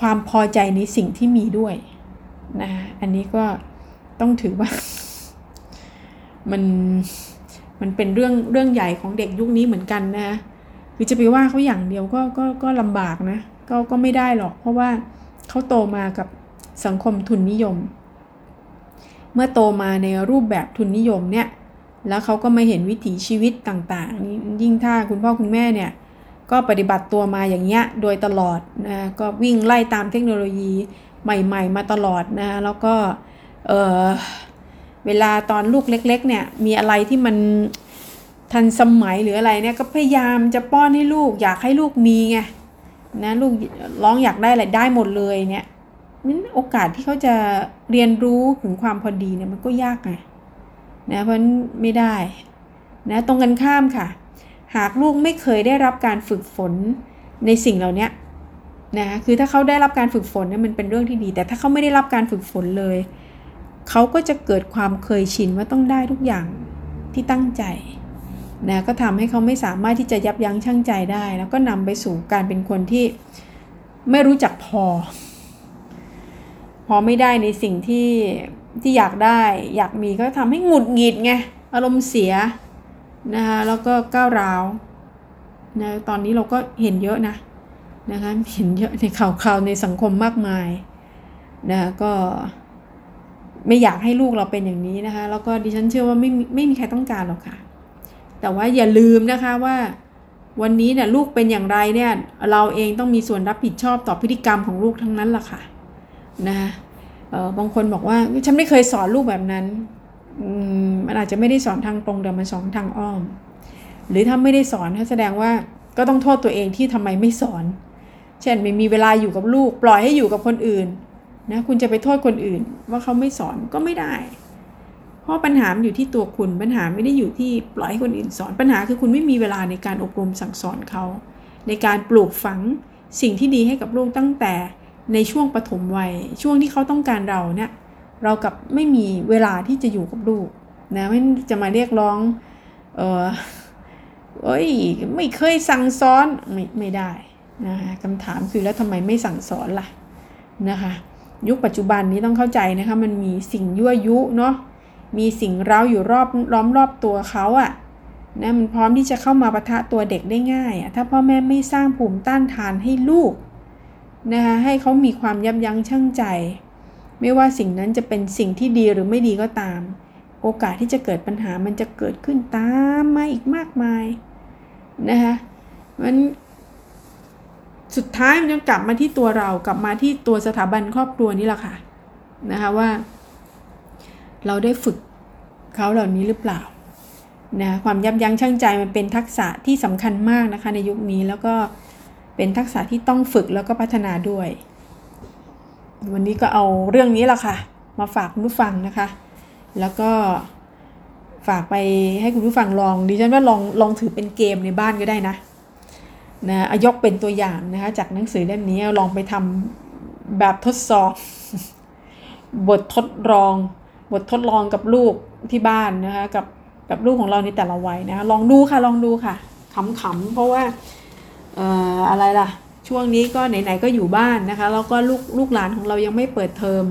ความพอใจในสิ่งที่มีด้วยนะอันนี้ก็ต้องถือว่า มันมันเป็นเรื่องเรื่องใหญ่ของเด็กยุคนี้เหมือนกันนะคือจะไปว่าเขาอย่างเดียวก็ก็ก็ลำบากนะก็ก็ไม่ได้หรอก เพราะว่าเขาโตมากับสังคมทุนนิยม เมื่อโตมาในรูปแบบทุนนิยมเนี่ย แล้วเขาก็มาเห็นวิถีชีวิตต่างๆ ยิ่งถ้าคุณพ่อคุณแม่เนี่ยก็ปฏิบัติตัวมาอย่างเงี้ยโดยตลอดนะก็วิ่งไล่ตามเทคโนโลยีใหม่ ๆ มาตลอดนะแล้วก็เออเวลาตอนลูกเล็ก ๆ เนี่ยมีอะไรที่มันทันสมัยหรืออะไรเนี่ยก็พยายามจะป้อนให้ลูก อยากให้ลูกมีไงนะลูกร้องอยากได้อะไรได้หมดเลยเนี่ยนั้นโอกาสที่เขาจะเรียนรู้ถึงความพอดีเนี่ยมันก็ยากไง นะเพราะไม่ได้นะตรงกันข้ามค่ะ หากลูกไม่เคยได้รับการฝึกฝนในสิ่งเหล่านี้นะคือถ้าเขาได้รับการฝึกฝนเนี่ยมันเป็นเรื่องที่ดี แต่ถ้าเขาไม่ได้รับการฝึกฝนเลย เขาก็จะเกิดความเคยชินว่าต้องได้ทุกอย่างที่ตั้งใจนะก็ทำให้เขาไม่สามารถที่จะยับยั้งชั่งใจได้ แล้วก็นำไปสู่การเป็นคนที่ไม่รู้จักพอ พอไม่ได้ในสิ่งที่ ที่อยากได้อยากมีก็ทำให้หงุดหงิดไงอารมณ์เสียนะคะแล้วก็ก้าวร้าวนะตอนนี้เราก็เห็นเยอะนะนะคะเห็นเยอะในข่าวคราวในสังคมมากมายนะะก็ไม่อยากให้ลูกเราเป็นอย่างนี้นะคะแล้วก็ดิฉันเชื่อว่าไม่ไม่มีใครต้องการหรอกค่ะ แต่ว่าอย่าลืมนะคะว่าวันนี้เนี่ยลูกเป็นอย่างไรเนี่ยเราเองต้องมีส่วนรับผิดชอบต่อพฤติกรรมของลูกทั้งนั้นล่ะค่ะนะะ บางคนบอกว่าฉันไม่เคยสอนลูกแบบนั้นมันอาจจะไม่ได้สอนทางตรงแต่มันสอนทางอ้อม หรือถ้าไม่ได้สอนแสดงว่าก็ต้องโทษตัวเองที่ทำไมไม่สอน เช่นไม่มีเวลาอยู่กับลูก ปล่อยให้อยู่กับคนอื่นนะคุณจะไปโทษคนอื่น ว่าเขาไม่สอนก็ไม่ได้ เพราะปัญหาอยู่ที่ตัวคุณปัญหาไม่ได้อยู่ที่ปล่อยให้คนอื่นสอน ปัญหาคือคุณไม่มีเวลาในการอบรมสั่งสอนเขา ในการปลูกฝังสิ่งที่ดีให้กับลูกตั้งแต่ ในช่วงปฐมวัย ช่วงที่เขาต้องการเราเนี่ย เรากับไม่มีเวลาที่จะอยู่กับลูกนะไม่จะมาเรียกร้อง เออเอ้ยไม่เคยสั่งสอนไม่ไม่ได้นะคะคำถามคือแล้วทำไมไม่สั่งสอนล่ะนะคะ ยุคปัจจุบันนี้ต้องเข้าใจนะคะ มันมีสิ่งยั่วยุเนาะมีสิ่งเร้าอยู่รอบล้อมรอบตัวเขาอะ่ะนะมันพร้อมที่จะเข้ามาปะทะตัวเด็กได้ง่ายอะ่ะถ้าพ่อแม่ไม่สร้างภูมิต้านทานให้ลูก นะคะให้เขามีความยับยั้งชั่งใจ ไม่ว่าสิ่งนั้นจะเป็นสิ่งที่ดีหรือไม่ดีก็ตาม โอกาสที่จะเกิดปัญหามันจะเกิดขึ้นตามมาอีกมากมายนะคะมันสุดท้ายมันจะกลับมาที่ตัวเรากลับมาที่ตัวสถาบันครอบครัวนี่แหละค่ะนะคะว่า เราได้ฝึกเขาเหล่านี้หรือเปล่านะความยับยั้งชั่งใจมันเป็นทักษะที่สำคัญมากนะคะในยุคนี้แล้วก็ เป็นทักษะที่ต้องฝึกแล้วก็พัฒนาด้วย วันนี้ก็เอาเรื่องนี้แหละค่ะ มาฝากคุณผู้ฟังนะคะ แล้วก็ฝากไปให้คุณผู้ฟังลองดิฉันว่าลองลองถือเป็นเกมในบ้านก็ได้นะนะยกเป็นตัวอย่างนะคะจากหนังสือเล่มนี้ลองไปทำแบบทดสอบ บททดลอง บททดลองกับลูกที่บ้านนะคะกับกับลูกของเราในแต่ละวัยนะคะลองดูค่ะลองดูค่ะขำๆเพราะว่า อะไรล่ะ ช่วงนี้ก็ไหนๆก็อยู่บ้านนะคะ แล้วก็ลูกลูกหลานของเรายังไม่เปิดเทอม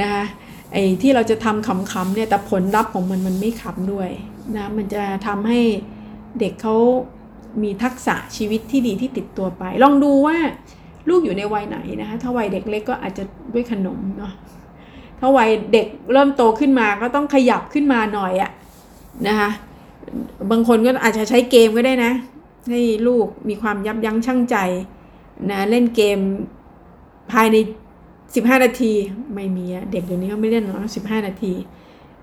นะคะไอ้ที่เราจะทำขำๆเนี่ยแต่ผลลัพธ์ของมันมันไม่ขำด้วยนะมันจะทำให้เด็กเขามีทักษะชีวิตที่ดีที่ติดตัวไป ลองดูว่าลูกอยู่ในวัยไหนนะคะถ้าวัยเด็กเล็กก็อาจจะด้วยขนมเนาะถ้าวัยเด็กเริ่มโตขึ้นมาก็ต้องขยับขึ้นมาหน่อยอะนะคะบางคนก็อาจจะใช้เกมก็ได้นะ ให้ลูกมีความยับยั้งชั่งใจนะเล่นเกมภายใน 15 นาทีไม่มีอะเด็กเดี๋ยวนี้เขาไม่เล่นหรอก15นาที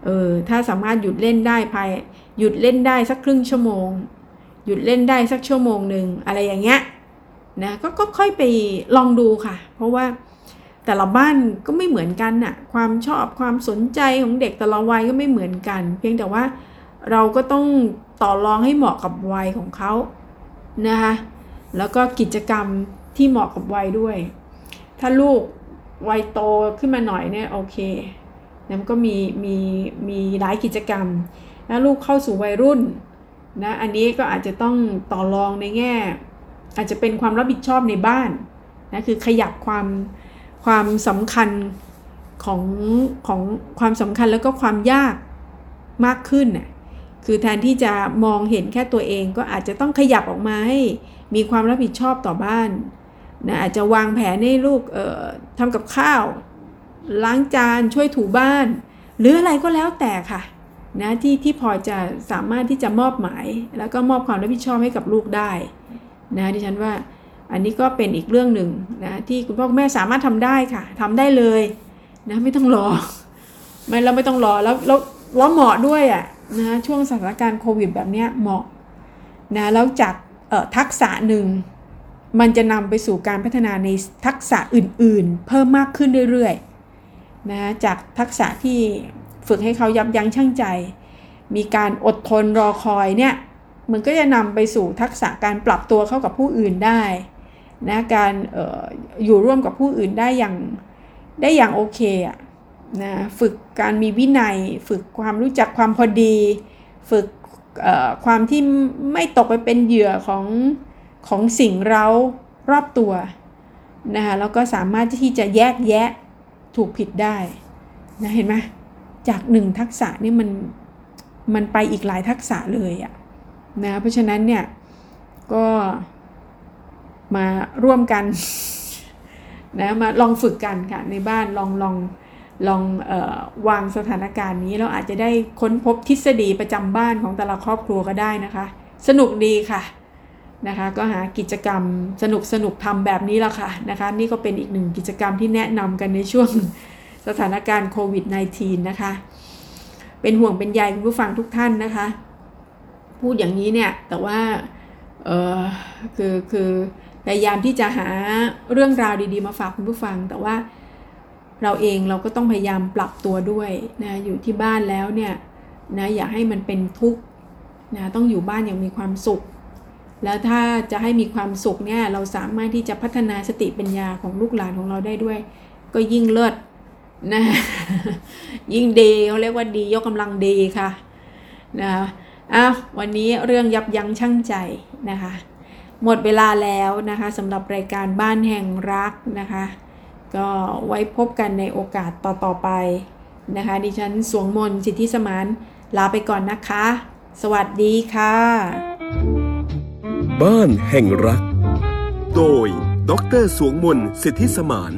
เออถ้าสามารถหยุดเล่นได้ภายหยุดเล่นได้สักครึ่งชั่วโมง หยุดเล่นได้สักชั่วโมงหนึ่งอะไรอย่างเงี้ยนะก็ก็ค่อยไปลองดูค่ะ เพราะว่าแต่ละบ้านก็ไม่เหมือนกันน่ะความชอบความสนใจของเด็กแต่ละวัยก็ไม่เหมือนกัน เพียงแต่ว่าเราก็ต้องต่อรองให้เหมาะกับวัยของเขา นะคะแล้วก็กิจกรรมที่เหมาะกับวัยด้วย ถ้าลูกวัยโตขึ้นมาหน่อยเนี่ยโอเคนะมันก็มีมีมีหลายกิจกรรม แล้วลูกเข้าสู่วัยรุ่นนะอันนี้ก็อาจจะต้องต่อรองในแง่ อาจจะเป็นความรับผิดชอบในบ้านนะคือขยับความความสำคัญของของความสำคัญแล้วก็ความยากมากขึ้นน่ะ คือแทนที่จะมองเห็นแค่ตัวเองก็อาจจะต้องขยับออกมาให้มีความรับผิดชอบต่อบ้านนะอาจจะวางแผนให้ลูกเอ่อทำกับข้าว ล้างจานช่วยถูบ้าน หรืออะไรก็แล้วแต่ค่ะนะที่ที่พอจะสามารถที่จะมอบหมาย แล้วก็มอบความรับผิดชอบให้กับลูกได้นะดิฉันว่าอันนี้ก็เป็นอีกเรื่องหนึ่งนะที่คุณพ่อคุณแม่สามารถทำได้ค่ะทำได้เลยนะไม่ต้องรอไม่แล้วไม่ต้องรอแล้วแล้วเหมาะด้วยอะ นะช่วงสถานการณ์โควิดแบบนี้เหมาะนะแล้วจากทักษะหนึ่งมันจะนำไปสู่การพัฒนาในทักษะอื่นๆ เพิ่มมากขึ้นเรื่อยๆนะจากทักษะที่ฝึกให้เขายับยั้งชั่งใจ มีการอดทนรอคอยเนี่ยมันก็จะนำไปสู่ทักษะการปรับตัวเข้ากับผู้อื่นได้นะการอออยู่ร่วมกับผู้อื่นได้อย่างได้อย่างโอเคอะ นะฝึกการมีวินัย ฝึกความรู้จักความพอดี ฝึกความที่ไม่ตกไปเป็นเหยื่อของของสิ่งเรารอบตัวนะคะแล้วก็สามารถที่จะแยกแยะถูกผิดได้นะเห็นไหมจากหนึ่งทักษะนี่มันมันไปอีกหลายทักษะเลยอะนะเพราะฉะนั้นเนี่ยก็มาร่วมกันนะมาลองฝึกกันค่ะในบ้านลองลอง ลองออวางสถานการณ์นี้เราอาจจะได้ค้นพบทฤษฎีประจำบ้านของแต่ละครอบครัวก็ได้นะคะ สนุกดีค่ะนะคะก็หากิจกรรมสนุกสนุกทำแบบนี้ละค่ะนะคะนี่ก็เป็นอีกหนึ่งกิจกรรมที่แนะนำกันในช่วงสถานการณ์โควิด -19 นะคะ เป็นห่วงเป็นใยคุณผู้ฟังทุกท่านนะคะ พูดอย่างนี้เนี่ยแต่ว่าเออคือคือพยายามที่จะหาเรื่องราวดีๆมาฝากคุณผู้ฟัง แต่ว่า เราเองเราก็ต้องพยายามปรับตัวด้วยนะอยู่ที่บ้านแล้วเนี่ยนะอย่าให้มันเป็นทุกข์นะต้องอยู่บ้านอย่างมีความสุข แล้วถ้าจะให้มีความสุขเนี่ยเราสามารถที่จะพัฒนาสติปัญญาของลูกหลานของเราได้ด้วย ก็ยิ่งเลิศนะยิ่งดีเขาเรียกว่าดียกกำลังดีค่ะนะอ้าววันนี้เรื่องยับยั้งชั่งใจนะคะ หมดเวลาแล้วนะคะสำหรับรายการบ้านแห่งรักนะคะ ก็ไว้พบกันในโอกาสต่อ ๆ ไปนะคะ ดิฉันสวงมนสิทธิสมานลาไปก่อนนะคะ สวัสดีค่ะ บ้านแห่งรัก โดย ดรสวงมนสิทธิสมาน